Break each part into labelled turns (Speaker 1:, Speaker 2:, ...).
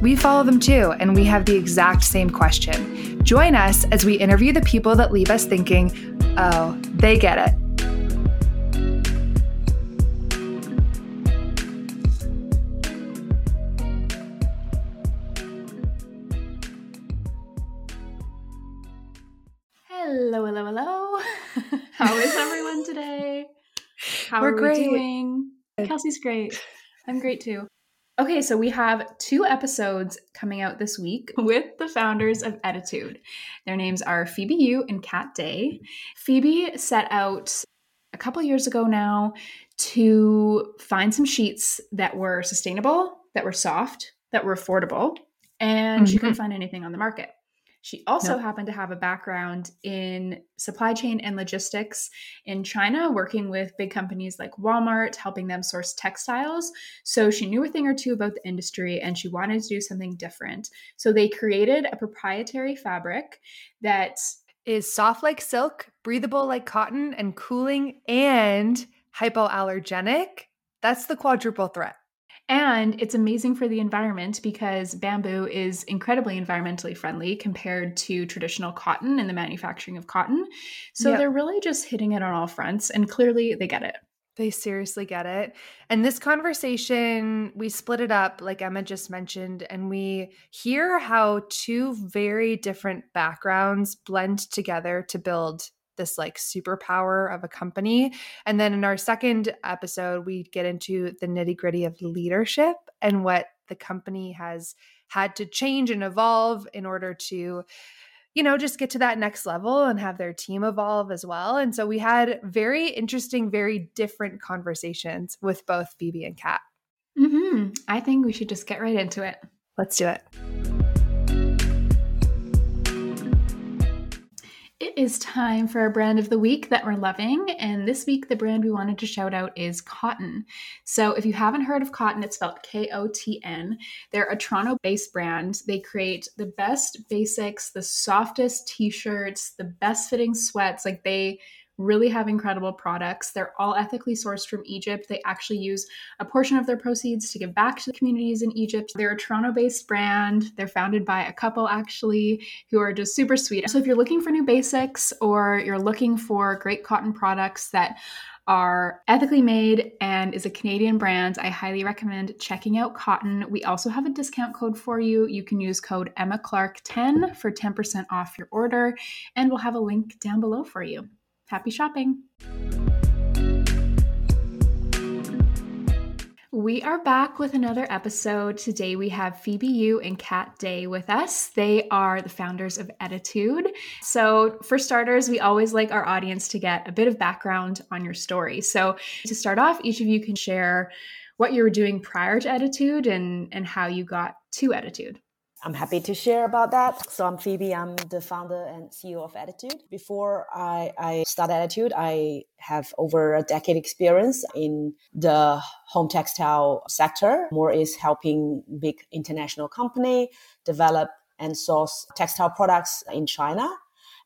Speaker 1: we follow them too, and we have the exact same question. Join us as we interview the people that leave us thinking, oh, they get it.
Speaker 2: Hello, hello, hello. How is everyone today? How
Speaker 1: We're
Speaker 2: are
Speaker 1: great.
Speaker 2: we doing? Kelsey's great. I'm great too. Okay, so we have two episodes coming out this week with the founders of Ettitude. Their names are Phoebe Yu and Kat Day. Phoebe set out a couple years ago now to find some sheets that were sustainable, that were soft, that were affordable, and she
Speaker 1: Mhm.
Speaker 2: couldn't find anything on the market. She also
Speaker 1: Nope.
Speaker 2: happened to have a background in supply chain and logistics in China, working with big companies like Walmart, helping them source textiles. So she knew a thing or two about the industry and she wanted to do something different. So they created a proprietary fabric that
Speaker 1: Is soft like silk, breathable like cotton, and cooling and hypoallergenic. That's the quadruple threat.
Speaker 2: And it's amazing for the environment because bamboo is incredibly environmentally friendly compared to traditional cotton and the manufacturing of cotton. So
Speaker 1: Yep.
Speaker 2: they're really just hitting it on all fronts, and clearly they get it.
Speaker 1: They seriously get it. And this conversation, we split it up, like Emma just mentioned, and we hear how two very different backgrounds blend together to build this like superpower of a company. And then in our second episode, we get into the nitty gritty of leadership and what the company has had to change and evolve in order to you know, just get to that next level and have their team evolve as well. And so we had very interesting, very different conversations with both Phoebe and Kat.
Speaker 2: hmm I think we should just get right into it.
Speaker 1: Let's do it.
Speaker 2: Is time for our brand of the week that we're loving. And this week, the brand we wanted to shout out is Kotn. So, if you haven't heard of Kotn, it's spelled K O T N. They're a Toronto based brand. They create the best basics, the softest t shirts, the best fitting sweats. Like, they really have incredible products. They're all ethically sourced from Egypt. They actually use a portion of their proceeds to give back to the communities in Egypt. They're a Toronto based brand. They're founded by a couple, actually, who are just super sweet. So if you're looking for new basics or you're looking for great cotton products that are ethically made and is a Canadian brand, I highly recommend checking out Kotn. We also have a discount code for you. You can use code Emma Clark 10 for 10% off your order, and we'll have a link down below for you. Happy shopping! We are back with another episode. Today we have Phoebe Yu and Kat Day with us. They are the founders of Ettitude. So, for starters, we always like our audience to get a bit of background on your story. So, to start off, each of you can share what you were doing prior to Ettitude and, and how you got to Ettitude.
Speaker 3: I'm happy to share about that. So I'm Phoebe. I'm the founder and CEO of Ettitude. Before I, I started Ettitude, I have over a decade experience in the home textile sector. More is helping big international company develop and source textile products in China.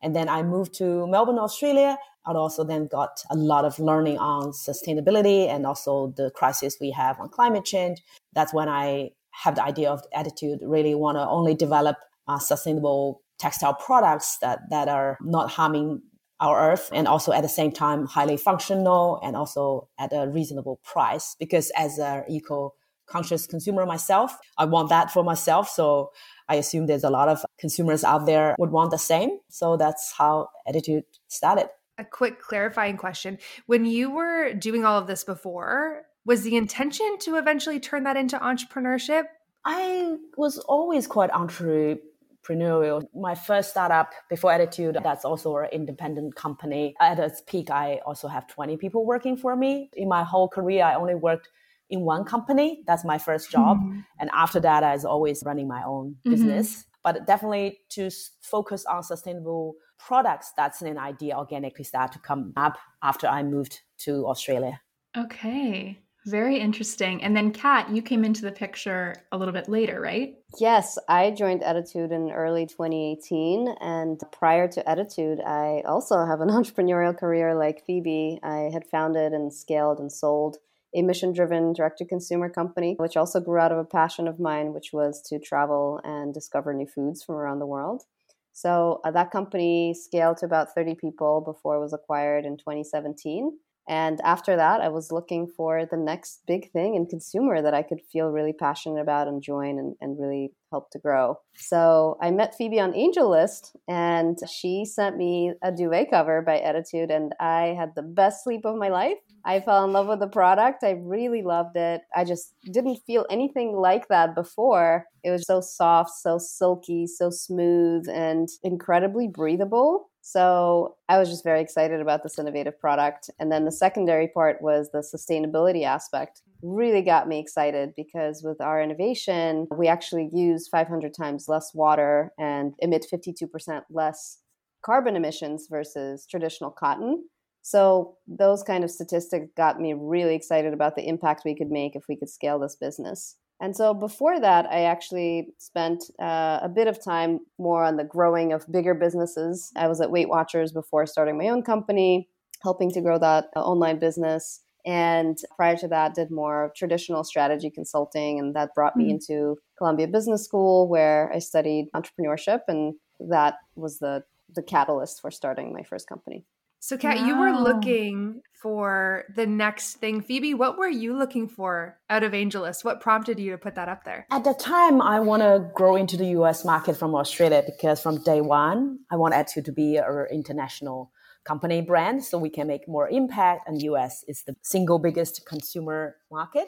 Speaker 3: And then I moved to Melbourne, Australia. I also then got a lot of learning on sustainability and also the crisis we have on climate change. That's when I have the idea of Ettitude, really want to only develop uh, sustainable textile products that, that are not harming our earth and also at the same time highly functional and also at a reasonable price. Because as an eco conscious consumer myself, I want that for myself. So I assume there's a lot of consumers out there would want the same. So that's how Ettitude started.
Speaker 1: A quick clarifying question. When you were doing all of this before, was the intention to eventually turn that into entrepreneurship?
Speaker 3: I was always quite entrepreneurial. My first startup before Ettitude, that's also an independent company. At its peak, I also have 20 people working for me. In my whole career, I only worked in one company. That's my first job.
Speaker 2: Mhm.
Speaker 3: And after that, I was always running my own
Speaker 2: Mhm.
Speaker 3: business. but definitely to focus on sustainable products. That's an idea organically started to come up after I moved to Australia.
Speaker 2: Okay. Very interesting. And then, Kat, you came into the picture a little bit later, right?
Speaker 4: Yes, I joined Ettitude in early 2018. And prior to Ettitude, I also have an entrepreneurial career like Phoebe. I had founded and scaled and sold a mission driven direct to consumer company, which also grew out of a passion of mine, which was to travel and discover new foods from around the world. So uh, that company scaled to about 30 people before it was acquired in 2017. And after that, I was looking for the next big thing in consumer that I could feel really passionate about and join and, and really help to grow. So I met Phoebe on AngelList and she sent me a duvet cover by Ettitude and I had the best sleep of my life. I fell in love with the product. I really loved it. I just didn't feel anything like that before. It was so soft, so silky, so smooth, and incredibly breathable. So I was just very excited about this innovative product. And then the secondary part was the sustainability aspect. Really got me excited because with our innovation, we actually use 500 times less water and emit 52% less carbon emissions versus traditional cotton. So those kind of statistics got me really excited about the impact we could make if we could scale this business. And so before that, I actually spent uh, a bit of time more on the growing of bigger businesses. I was at Weight Watchers before starting my own company, helping to grow that uh, online business. And prior to that, did more traditional strategy consulting, and that brought me mm-hmm. into Columbia Business School, where I studied entrepreneurship, and that was the the catalyst for starting my first company.
Speaker 1: So, Kat, wow. you were looking for the next thing. Phoebe, what were you looking for out of AngelList? What prompted you to put that up there?
Speaker 3: At the time, I want to grow into the US market from Australia because from day one, I want Ettitude to be an international company brand so we can make more impact. And US is the single biggest consumer market.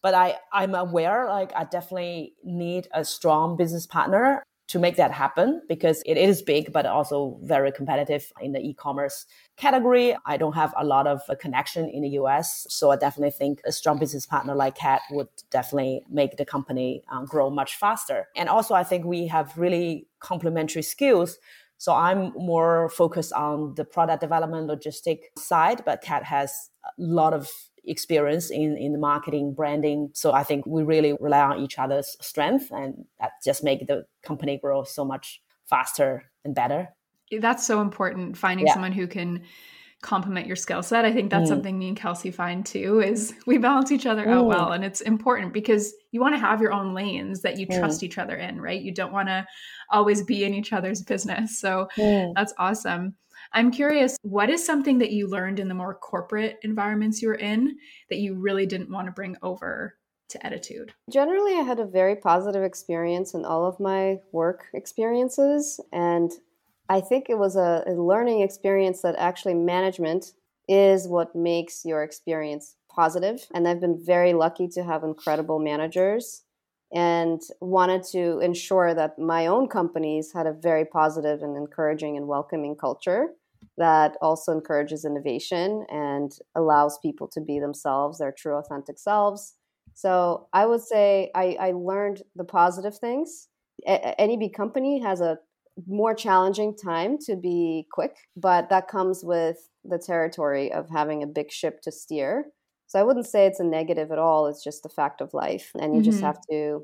Speaker 3: But I, I'm aware like I definitely need a strong business partner to make that happen because it is big, but also very competitive in the e-commerce category. I don't have a lot of connection in the US. So I definitely think a strong business partner like Kat would definitely make the company um, grow much faster. And also, I think we have really complementary skills. So I'm more focused on the product development logistic side, but Kat has a lot of experience in, in the marketing, branding. So I think we really rely on each other's strength and that just make the company grow so much faster and better.
Speaker 2: That's so important, finding yeah. someone who can complement your skill set. I think that's mm. something me and Kelsey find too is we balance each other mm. out well and it's important because you want to have your own lanes that you mm. trust each other in, right? You don't want to always be in each other's business. So mm. that's awesome. I'm curious, what is something that you learned in the more corporate environments you were in that you really didn't want to bring over to Ettitude?
Speaker 4: Generally, I had a very positive experience in all of my work experiences. And I think it was a, a learning experience that actually management is what makes your experience positive. And I've been very lucky to have incredible managers and wanted to ensure that my own companies had a very positive and encouraging and welcoming culture that also encourages innovation and allows people to be themselves, their true, authentic selves. So I would say I, I learned the positive things. A- any big company has a more challenging time to be quick, but that comes with the territory of having a big ship to steer. So I wouldn't say it's a negative at all. It's just a fact of life. And you mm-hmm. just have to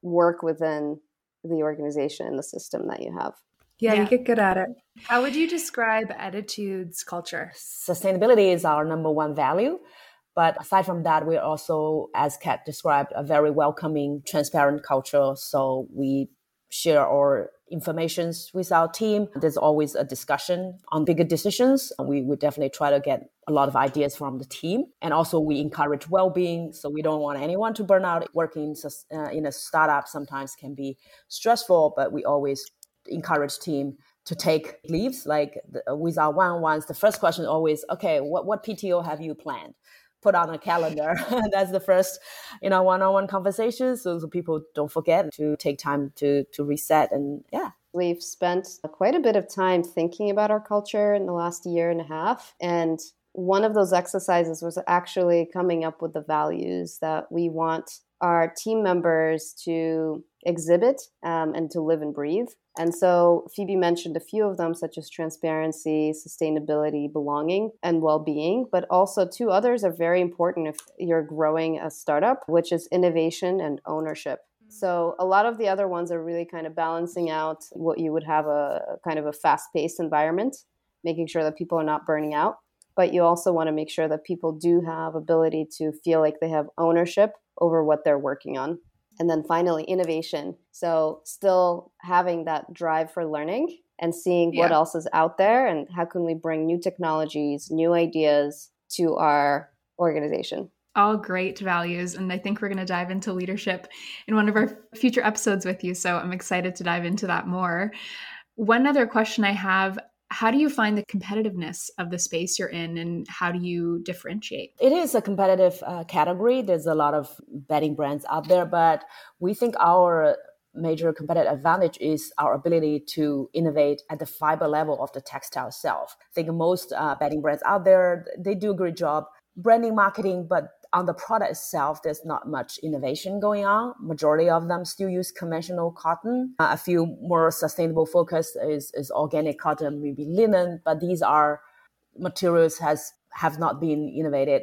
Speaker 4: work within the organization and the system that you have.
Speaker 1: Yeah, yeah, you get good at it. How would you describe Ettitude's culture?
Speaker 3: Sustainability is our number one value. But aside from that, we're also, as Kat described, a very welcoming, transparent culture. So we share our information with our team. There's always a discussion on bigger decisions. We would definitely try to get a lot of ideas from the team. And also we encourage well-being. So we don't want anyone to burn out. Working uh, in a startup sometimes can be stressful, but we always encourage team to take leaves like the, uh, with our one-on-ones the first question always okay what, what pto have you planned? Put on a calendar. That's the first you know one-on-one conversation so, so people don't forget to take time to to reset and yeah.
Speaker 4: We've spent quite a bit of time thinking about our culture in the last year and a half and one of those exercises was actually coming up with the values that we want our team members to exhibit um, and to live and breathe. And so Phoebe mentioned a few of them, such as transparency, sustainability, belonging, and well being. But also, two others are very important if you're growing a startup, which is innovation and ownership. So a lot of the other ones are really kind of balancing out what you would have a kind of a fast-paced environment, making sure that people are not burning out. But you also want to make sure that people do have ability to feel like they have ownership over what they're working on. And then finally, innovation. So still having that drive for learning and seeing yeah. what else is out there and how can we bring new technologies, new ideas to our organization
Speaker 2: all great values. And I think we're going to dive into leadership in one of our future episodes with you. So I'm excited to dive into that more. One other question I have how do you find the competitiveness of the space you're in and how do you differentiate?
Speaker 3: It is a competitive uh, category. There's a lot of bedding brands out there, but we think our major competitive advantage is our ability to innovate at the fiber level of the textile itself. I think most uh, bedding brands out there, they do a great job branding marketing, but on the product itself, there's not much innovation going on. Majority of them still use conventional cotton. Uh, a few more sustainable focus is, is organic cotton, maybe linen, but these are materials has have not been innovated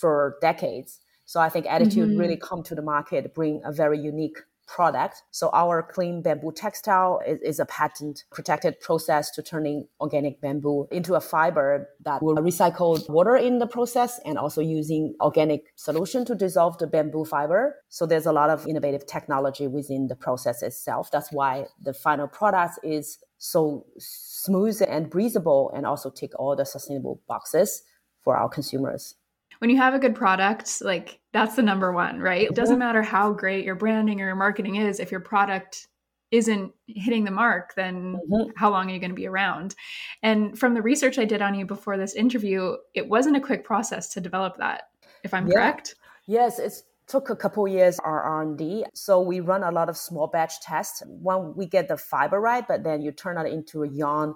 Speaker 3: for decades. So I think Ettitude mm-hmm. really come to the market, bring a very unique product. So our clean bamboo textile is, is, a patent protected process to turning organic bamboo into a fiber that will recycle water in the process and also using organic solution to dissolve the bamboo fiber. So there's a lot of innovative technology within the process itself. That's why the final product is so smooth and breathable and also tick all the sustainable boxes for our consumers
Speaker 2: when you have a good product, like that's the number one, right? It doesn't matter how great your branding or your marketing is. If your product isn't hitting the mark, then mm-hmm. how long are you going to be around? And from the research I did on you before this interview, it wasn't a quick process to develop that, if I'm yeah. correct.
Speaker 3: Yes, it took a couple years our R&D. So we run a lot of small batch tests. When we get the fiber right, but then you turn it into a yarn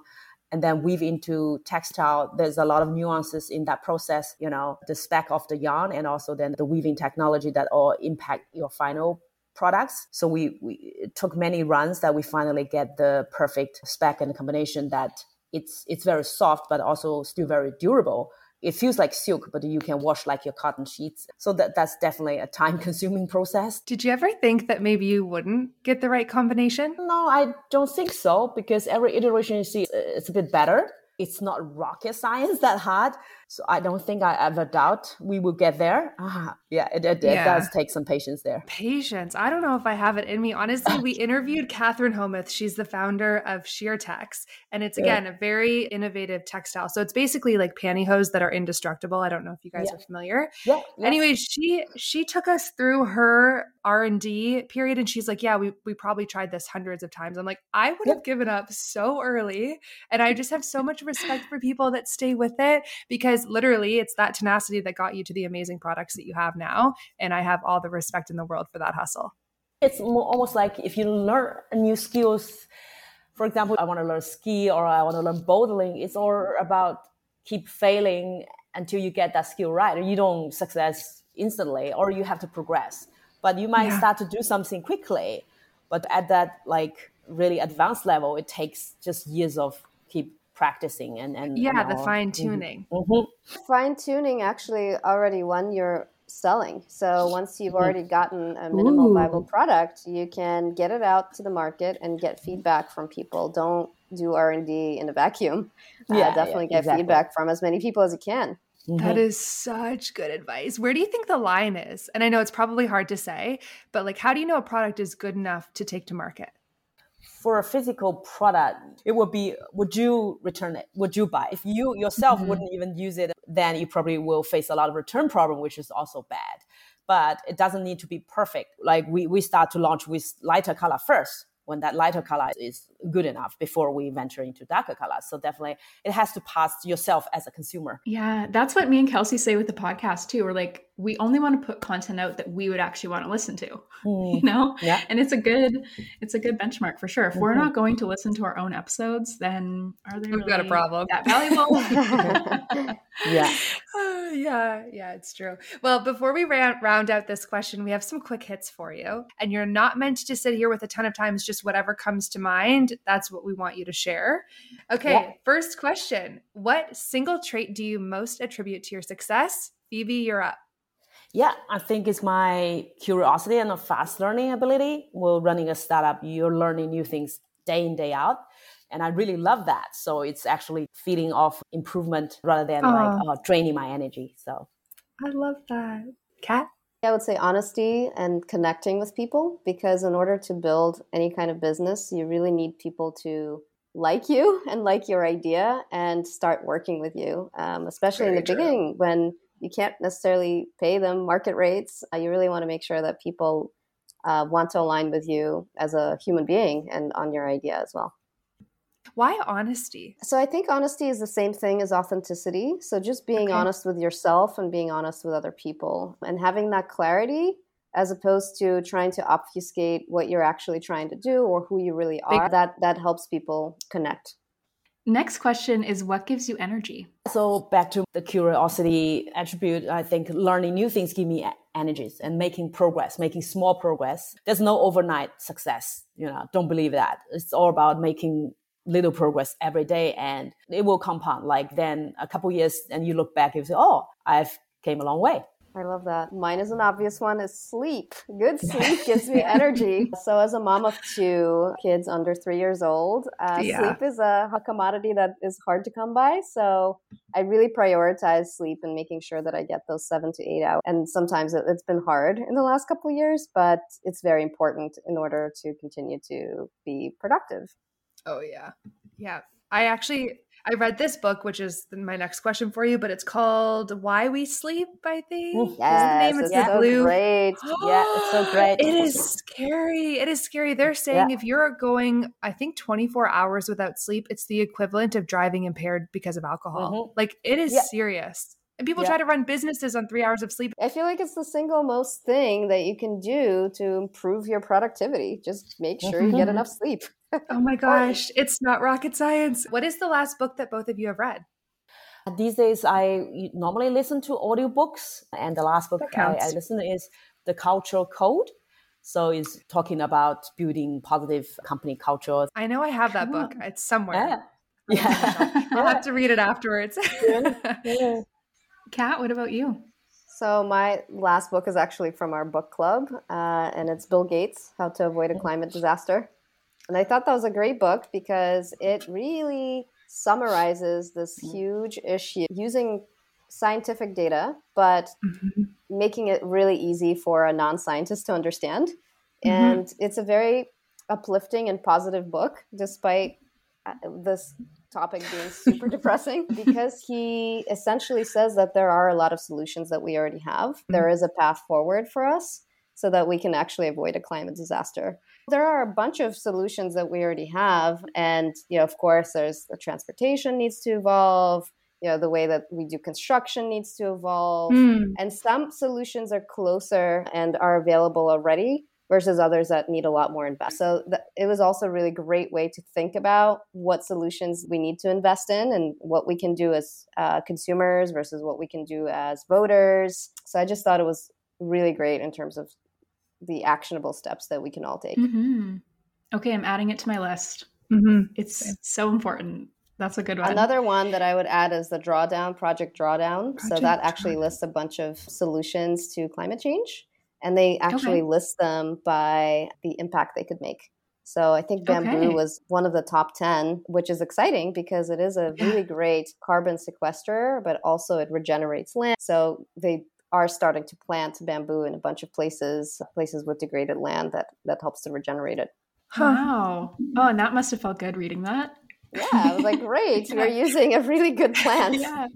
Speaker 3: and then weave into textile there's a lot of nuances in that process you know the spec of the yarn and also then the weaving technology that all impact your final products. So we, we took many runs that we finally get the perfect spec and combination that it's it's very soft but also still very durable it feels like silk, but you can wash like your cotton sheets. So that that's definitely a time consuming process.
Speaker 1: Did you ever think that maybe you wouldn't get the right combination?
Speaker 3: No, I don't think so because every iteration you see uh, it's a bit better. It's not rocket science that hard. So I don't think I ever doubt we will get there. Ah, yeah, it, it, yeah. it, does take some patience there.
Speaker 1: Patience. I don't know if I have it in me. Honestly, we interviewed Catherine Homuth. She's the founder of Sheer Sheertex. And it's, again, yeah. a very innovative textile. So it's basically like pantyhose that are indestructible. I don't know if you guys yeah. are familiar. Yeah. Yes. Anyways, she she took us through her R&D period and she's like, yeah, we, we probably tried this hundreds of times. I'm like, I would have given up so early. And I just have so much respect for people that stay with it because literally it's that tenacity that got you to the amazing products that you have now. And I have all the respect in the world for that hustle.
Speaker 3: It's almost like if you learn new skills, for example, I want to learn ski or I want to learn bouldering, it's all about keep failing until you get that skill right. You don't success instantly or you have to progress. But you might yeah. start to do something quickly. But at that like really advanced level, it takes just years of practicing and and
Speaker 1: yeah
Speaker 3: and
Speaker 1: the fine tuning
Speaker 4: mm-hmm. mm-hmm. fine tuning actually already one you're selling so once you've mm-hmm. already gotten a minimal Ooh. viable product you can get it out to the market and get feedback from people don't do r&d in a vacuum uh, yeah uh, definitely yeah, get exactly. feedback from as many people as you can
Speaker 1: Mm-hmm. That is such good advice. Where do you think the line is? And I know it's probably hard to say, but like, how do you know a product is good enough to take to market?
Speaker 3: For a physical product, it would be would you return it? Would you buy? If you yourself mm-hmm. wouldn't even use it, then you probably will face a lot of return problem, which is also bad. But it doesn't need to be perfect. Like we, we start to launch with lighter color first when that lighter color is good enough before we venture into darker colors. So definitely it has to pass yourself as a consumer.
Speaker 2: Yeah, that's what me and Kelsey say with the podcast too. We're like, we only want to put content out that we would actually want to listen to
Speaker 3: Mm.
Speaker 2: you know
Speaker 3: Yeah.
Speaker 2: and it's a good it's a good benchmark for sure if we're
Speaker 3: Mhm.
Speaker 2: not going to listen to our own episodes then are they
Speaker 1: We've got a problem.
Speaker 2: that valuable
Speaker 3: Yeah.
Speaker 1: Uh, yeah, yeah, it's true. Well, before we round, round out this question, we have some quick hits for you. And you're not meant to sit here with a ton of times, just whatever comes to mind. That's what we want you to share. Okay,
Speaker 3: Yeah.
Speaker 1: first question What single trait do you most attribute to your success? Phoebe, you're up.
Speaker 3: Yeah, I think it's my curiosity and a fast learning ability. Well, running a startup, you're learning new things day in, day out. And I really love that. So it's actually feeding off improvement rather than like uh, draining my energy. So
Speaker 1: I love that. Kat?
Speaker 4: Yeah, I would say honesty and connecting with people because in order to build any kind of business, you really need people to like you and like your idea and start working with you, um, especially in the
Speaker 1: true.
Speaker 4: beginning when you can't necessarily pay them market rates. Uh, you really want to make sure that people uh, want to align with you as a human being and on your idea as well.
Speaker 1: Why honesty?
Speaker 4: So I think honesty is the same thing as authenticity. So just being
Speaker 1: Okay.
Speaker 4: honest with yourself and being honest with other people and having that clarity as opposed to trying to obfuscate what you're actually trying to do or who you really are. That that helps people connect.
Speaker 2: Next question is what gives you energy
Speaker 3: So back to the curiosity attribute, I think learning new things give me energies and making progress, making small progress. There's no overnight success. You know, don't believe that. It's all about making little progress every day and it will compound. Like then a couple years and you look back and you say, oh, I've came a long way.
Speaker 4: I love that. Mine is an obvious one is sleep. Good sleep gives me energy. So as a mom of two kids under 3 years old, uh,
Speaker 1: Yeah.
Speaker 4: sleep is a, a commodity that is hard to come by. So I really prioritize sleep and making sure that I get those 7 to 8 hours. And sometimes it, it's been hard in the last couple of years, but it's very important in order to continue to be productive.
Speaker 1: Oh yeah. Yeah. I actually I read this book, which is my next question for you, but it's called Why We Sleep, I think.
Speaker 3: Yes,
Speaker 1: the name. It's
Speaker 4: it's
Speaker 1: the
Speaker 4: so
Speaker 1: blue.
Speaker 4: great.
Speaker 3: Yeah, it's so great.
Speaker 1: It is scary. It is scary. They're saying if you're going, I think 24 hours without sleep, it's the equivalent of driving impaired because of alcohol.
Speaker 3: Mhm.
Speaker 1: Like it is
Speaker 3: Yeah.
Speaker 1: serious. And people
Speaker 3: Yeah.
Speaker 1: try to run businesses on three hours of sleep.
Speaker 4: I feel like it's the single most thing that you can do to improve your productivity. Just make sure you get
Speaker 3: Mhm.
Speaker 4: enough sleep.
Speaker 1: Oh my gosh, it's not rocket science. What is the last book that both of you have read?
Speaker 3: These days, I normally listen to audiobooks, and the last book I,
Speaker 1: counts.
Speaker 3: I listen to is The Cultural Code. So it's talking about building positive company culture.
Speaker 1: I know I have that book. It's somewhere.
Speaker 3: Yeah. Yeah.
Speaker 1: I'll have to read it afterwards.
Speaker 3: yeah.
Speaker 2: kat what about you
Speaker 4: So my last book is actually from our book club, uh, and it's Bill Gates: How to Avoid a Climate Disaster. And I thought that was a great book because it really summarizes this huge issue using scientific data, but
Speaker 1: Mhm.
Speaker 4: making it really easy for a non-scientist to understand.
Speaker 1: Mhm.
Speaker 4: And it's a very uplifting and positive book, despite this topic being super depressing, because he essentially says that there are a lot of solutions that we already have. There is a path forward for us so that we can actually avoid a climate disaster. There are a bunch of solutions that we already have. And, you know, of course, there's the transportation needs to evolve. You know, the way that we do construction needs to evolve
Speaker 1: Mm.
Speaker 4: and some solutions are closer and are available already versus others that need a lot more invest. So th- it was also a really great way to think about what solutions we need to invest in and what we can do as uh, consumers versus what we can do as voters. So I just thought it was really great in terms of the actionable steps that we can all take.
Speaker 2: hmm okay i'm adding it to my list
Speaker 1: Mhm.
Speaker 2: it's so important that's a good one
Speaker 4: Another one that I would add is the drawdown, Project Drawdown. so that actually lists a bunch of solutions to climate change, and they actually list them by the impact they could make. So I think bamboo
Speaker 2: Okay.
Speaker 4: was one of the top 10, which is exciting because it is a really great carbon sequester, but also it regenerates land. So they are starting to plant bamboo in a bunch of places, places with degraded land that, that helps to regenerate it.
Speaker 2: wow oh and that must have felt good reading that
Speaker 4: Yeah, I was like, great, you're using a really good plan.
Speaker 2: yeah.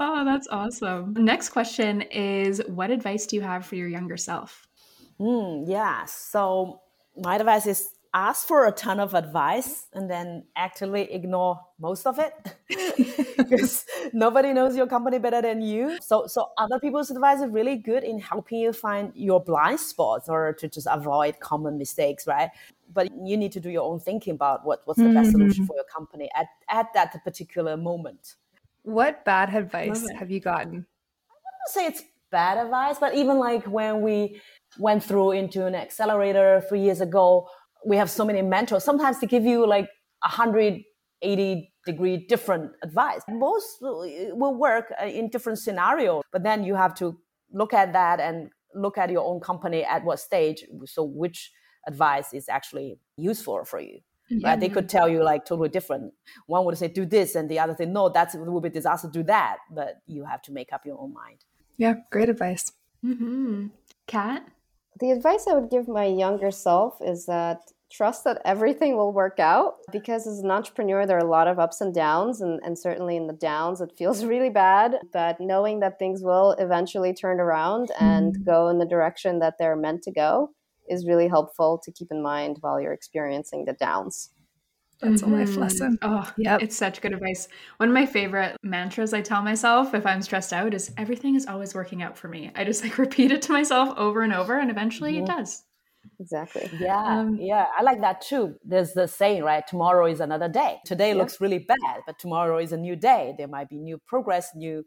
Speaker 2: Oh, that's awesome. Next question is What advice do you have for your younger self?
Speaker 3: Mm, yeah. So my advice is ask for a ton of advice and then actually ignore most of it because nobody knows your company better than you so so other people's advice is really good in helping you find your blind spots or to just avoid common mistakes right but you need to do your own thinking about what, what's the mm-hmm. best solution for your company at, at that particular moment
Speaker 1: what bad advice have you gotten i
Speaker 3: wouldn't say it's bad advice but even like when we went through into an accelerator three years ago we have so many mentors. Sometimes they give you like 180 degree different advice. Most will work uh, in different scenarios, but then you have to look at that and look at your own company at what stage. So which advice is actually useful for you? Yeah. Right? They could tell you like totally different. One would say do this, and the other say no, that's it will be disaster. Do that, but you have to make up your own mind.
Speaker 1: Yeah, great advice.
Speaker 2: Mm-hmm. Kat
Speaker 4: the advice I would give my younger self is that trust that everything will work out because as an entrepreneur there are a lot of ups and downs and, and certainly in the downs it feels really bad but knowing that things will eventually turn around and mm-hmm. go in the direction that they're meant to go is really helpful to keep in mind while you're experiencing the downs
Speaker 1: that's mm-hmm. a life mm-hmm. lesson.
Speaker 2: Oh, yeah. It's such good advice. One of my favorite mantras I tell myself if I'm stressed out is everything is always working out for me. I just like repeat it to myself over and over, and eventually mm-hmm. it does.
Speaker 4: Exactly.
Speaker 3: Yeah. Um, yeah. I like that too. There's the saying, right? Tomorrow is another day. Today yeah. looks really bad, but tomorrow is a new day. There might be new progress, new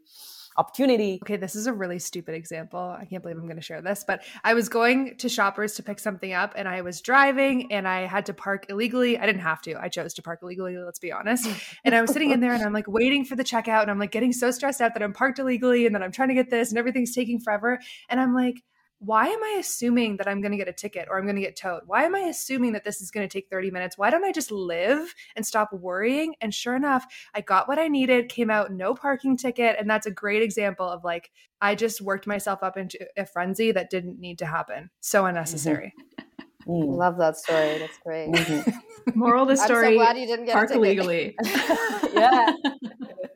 Speaker 3: opportunity.
Speaker 1: Okay, this is a really stupid example. I can't believe I'm going to share this, but I was going to Shoppers to pick something up and I was driving and I had to park illegally. I didn't have to. I chose to park illegally, let's be honest. And I was sitting in there and I'm like waiting for the checkout and I'm like getting so stressed out that I'm parked illegally and then I'm trying to get this and everything's taking forever. And I'm like, why am I assuming that I'm going to get a ticket or I'm going to get towed? Why am I assuming that this is going to take 30 minutes? Why don't I just live and stop worrying? And sure enough, I got what I needed, came out no parking ticket. And that's a great example of like, I just worked myself up into a frenzy that didn't need to happen. So mm-hmm. unnecessary.
Speaker 4: Mm-hmm. Love that story. That's great. Mm-hmm.
Speaker 2: Moral of the story: I'm so glad you didn't get park legally.
Speaker 4: yeah.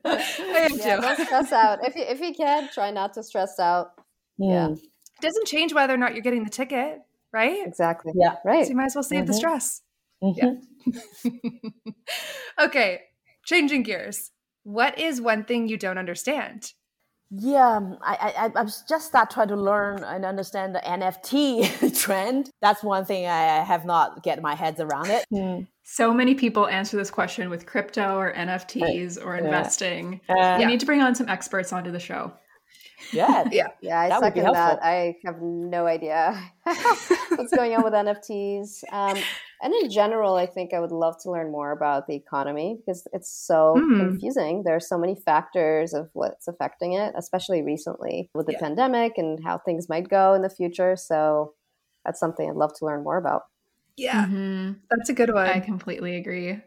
Speaker 4: yeah, don't stress out. If you if you can, try not to stress out. Mm. Yeah
Speaker 1: doesn't change whether or not you're getting the ticket, right?
Speaker 4: Exactly.
Speaker 3: Yeah.
Speaker 4: Right.
Speaker 1: So you might as well save mm-hmm. the stress. Mm-hmm. Yeah. okay. Changing gears. What is one thing you don't understand?
Speaker 3: Yeah, um, I, I, I just start trying to learn and understand the NFT trend. That's one thing I have not get my heads around it.
Speaker 2: Mm. So many people answer this question with crypto or NFTs or investing. Uh, you need to bring on some experts onto the show.
Speaker 3: Yeah.
Speaker 4: yeah. Yeah. I that second that. I have no idea what's going on with NFTs. Um, and in general, I think I would love to learn more about the economy because it's so mm. confusing. There are so many factors of what's affecting it, especially recently with the yeah. pandemic and how things might go in the future. So that's something I'd love to learn more about.
Speaker 1: Yeah. Mm-hmm. That's a good one.
Speaker 2: I completely agree.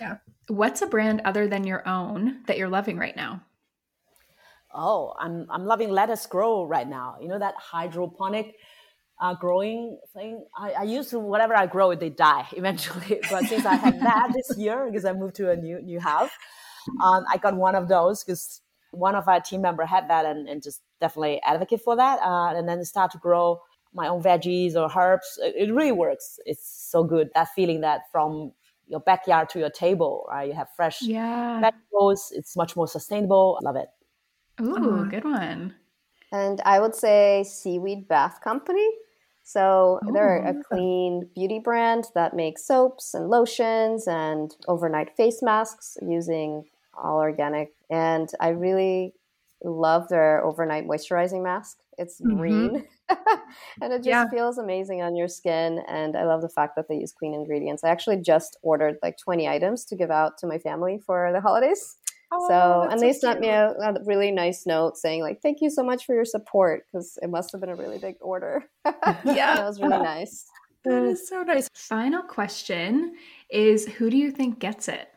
Speaker 2: Yeah. What's a brand other than your own that you're loving right now?
Speaker 3: Oh, I'm I'm loving lettuce grow right now. You know that hydroponic uh, growing thing. I, I used to whatever I grow, they die eventually. But since I had that this year because I moved to a new new house, um, I got one of those because one of our team member had that and, and just definitely advocate for that. Uh, and then start to grow my own veggies or herbs. It, it really works. It's so good that feeling that from your backyard to your table, right? You have fresh
Speaker 2: yeah.
Speaker 3: vegetables. It's much more sustainable. I love it.
Speaker 2: Ooh, uh, good one.
Speaker 4: And I would say Seaweed Bath Company. So Ooh. they're a clean beauty brand that makes soaps and lotions and overnight face masks using all organic. And I really love their overnight moisturizing mask. It's mm-hmm. green and it just yeah. feels amazing on your skin. And I love the fact that they use clean ingredients. I actually just ordered like 20 items to give out to my family for the holidays. Oh, so, and they so sent me a, a, really nice note saying like, "Thank you so much for your support," because it must have been a really big order. yeah, that was really nice.
Speaker 2: That is so nice. Final question is: Who do you think gets it?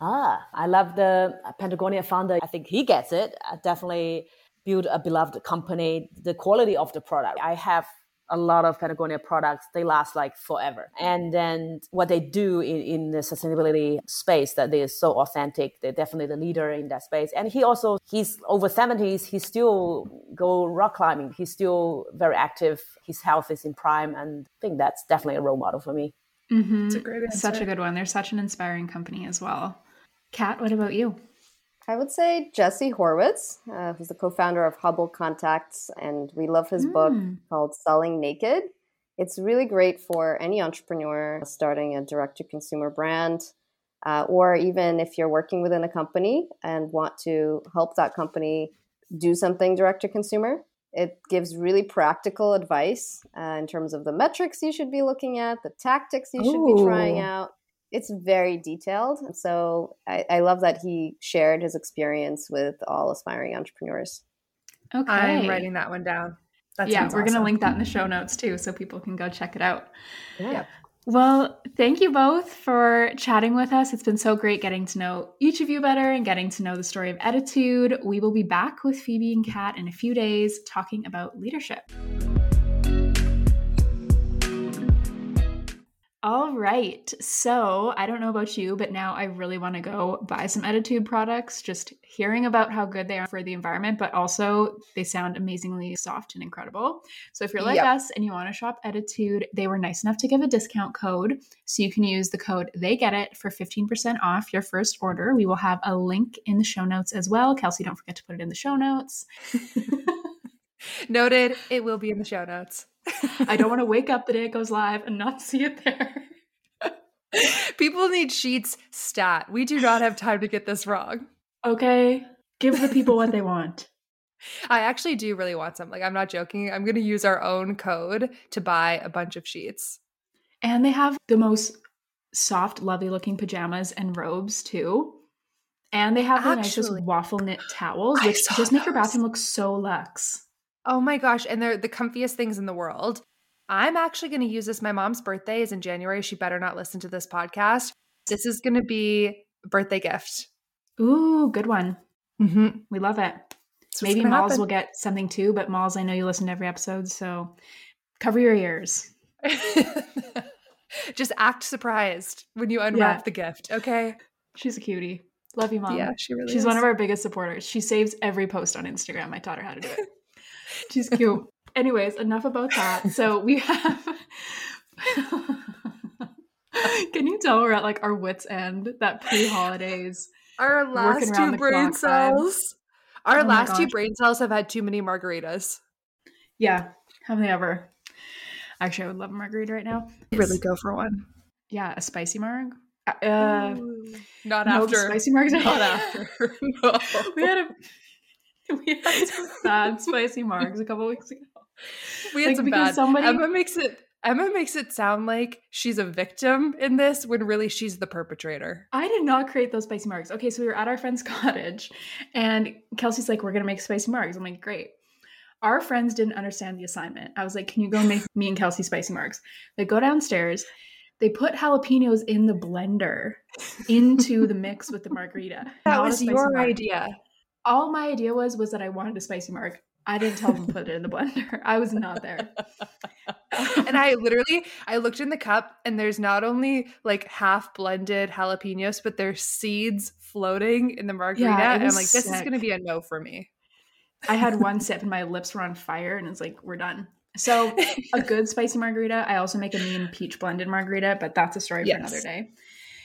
Speaker 3: Ah, I love the Patagonia founder. I think he gets it. I definitely build a beloved company. The quality of the product. I have a lot of Patagonia products, they last like forever. And then what they do in, in the sustainability space that they are so authentic, they're definitely the leader in that space. And he also, he's over 70s, he still go rock climbing. He's still very active. His health is in prime. And I think that's definitely a role model for me.
Speaker 2: Mm-hmm.
Speaker 1: It's a great answer.
Speaker 2: Such a good one. They're such an inspiring company as well. Kat, what about you?
Speaker 4: I would say Jesse Horwitz, uh, who's the co-founder of Hubble Contacts, and we love his book
Speaker 2: Mm.
Speaker 4: called Selling Naked. It's really great for any entrepreneur starting a direct-to-consumer brand, uh, or even if you're working within a company and want to help that company do something direct-to-consumer. It gives really practical advice uh, in terms of the metrics you should be looking at, the tactics you should be trying out. It's very detailed. So I, I love that he shared his experience with all aspiring entrepreneurs.
Speaker 2: Okay.
Speaker 1: I'm writing that one down. That
Speaker 2: yeah, we're going to link that in the show notes too so people can go check it out.
Speaker 4: Yeah.
Speaker 2: Well, thank you both for chatting with us. It's been so great getting to know each of you better and getting to know the story of Ettitude. We will be back with Phoebe and Kat in a few days talking about leadership. All right. So I don't know about you, but now I really want to go buy some Ettitude products. Just hearing about how good they are for the environment, but also they sound amazingly soft and incredible. So if you're like
Speaker 1: Yep.
Speaker 2: us and you want to shop Ettitude, they were nice enough to give a discount code. So you can use the code they get it for 15% off your first order. We will have a link in the show notes as well. Kelsey, don't forget to put it in the show notes.
Speaker 1: Noted. It will be in the show notes.
Speaker 2: I don't want to wake up the day it goes live and not see it there.
Speaker 1: People need sheets stat. We do not have time to get this wrong.
Speaker 2: Okay. Give the people what they want.
Speaker 1: I actually do really want some. Like, I'm not joking. I'm going to use our own code to buy a bunch of sheets.
Speaker 2: And they have the most soft, lovely looking pajamas and robes too. And they have the nicest waffle knit towels, which just make your bathroom look so luxe.
Speaker 1: Oh my gosh. And they're the comfiest things in the world. I'm actually going to use this. My mom's birthday is in January. She better not listen to this podcast. This is going to be a birthday gift.
Speaker 2: Ooh, good one.
Speaker 1: Mm-hmm.
Speaker 2: We love it. Maybe Malls
Speaker 1: happen.
Speaker 2: will get something too, but Malls, I know you listen to every episode, so cover your ears.
Speaker 1: Just act surprised when you unwrap
Speaker 2: Yeah.
Speaker 1: the gift, okay?
Speaker 2: She's a cutie. Love you, Mom.
Speaker 1: yeah, she really
Speaker 2: She's
Speaker 1: is.
Speaker 2: one of our biggest supporters. She saves every post on Instagram. I taught her how to do it. She's cute. Anyways, enough about that. So we have. Can you tell we're at like our wits' end? That pre-holidays.
Speaker 1: Our last two brain cells. Our
Speaker 2: Oh
Speaker 1: last two brain cells have had too many margaritas.
Speaker 2: Yeah, have they ever? Actually, I would love a margarita right now.
Speaker 1: Really go for one.
Speaker 2: Yeah, a spicy marg. Uh,
Speaker 1: Not
Speaker 2: no,
Speaker 1: after.
Speaker 2: spicy margs.
Speaker 1: Not after. no.
Speaker 2: we had a we had some bad spicy margs a couple weeks ago.
Speaker 1: We had
Speaker 2: Like,
Speaker 1: some
Speaker 2: because
Speaker 1: bad.
Speaker 2: somebody-
Speaker 1: Emma makes it. Emma makes it sound like she's a victim in this when really she's the perpetrator.
Speaker 2: I did not create those spicy margs. Okay, so we were at our friend's cottage, and Kelsey's like, "We're gonna make spicy margs." I'm like, "Great." Our friends didn't understand the assignment. I was like, "Can you go make me and Kelsey spicy margs?" They go downstairs. They put jalapenos in the blender into the mix with the margarita.
Speaker 1: That was your idea.
Speaker 2: All my idea was was that I wanted a spicy marg. I didn't tell them to put it in the blender. I was not there.
Speaker 1: and I literally I looked in the cup and there's not only like half blended jalapenos, but there's seeds floating in the margarita.
Speaker 2: Yeah,
Speaker 1: and I'm like, this is gonna be a no for me.
Speaker 2: I had one sip and my lips were on fire, and it's like, we're done. So, a good spicy margarita. I also make a mean peach blended margarita, but that's a story for another day.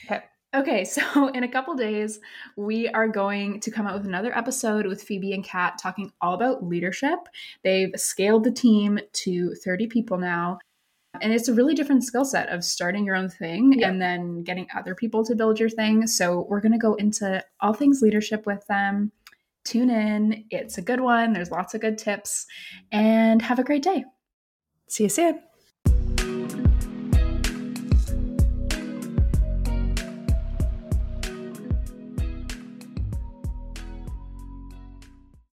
Speaker 1: Okay.
Speaker 2: Okay, so in a couple days, we are going to come out with another episode with Phoebe and Kat talking all about leadership. They've scaled the team to 30 people now. And it's a really different skill set of starting your own thing
Speaker 1: Yeah.
Speaker 2: and then getting other people to build your thing. So, we're going to go into all things leadership with them. Tune in. It's a good one. There's lots of good tips. And have a great day.
Speaker 1: See you soon.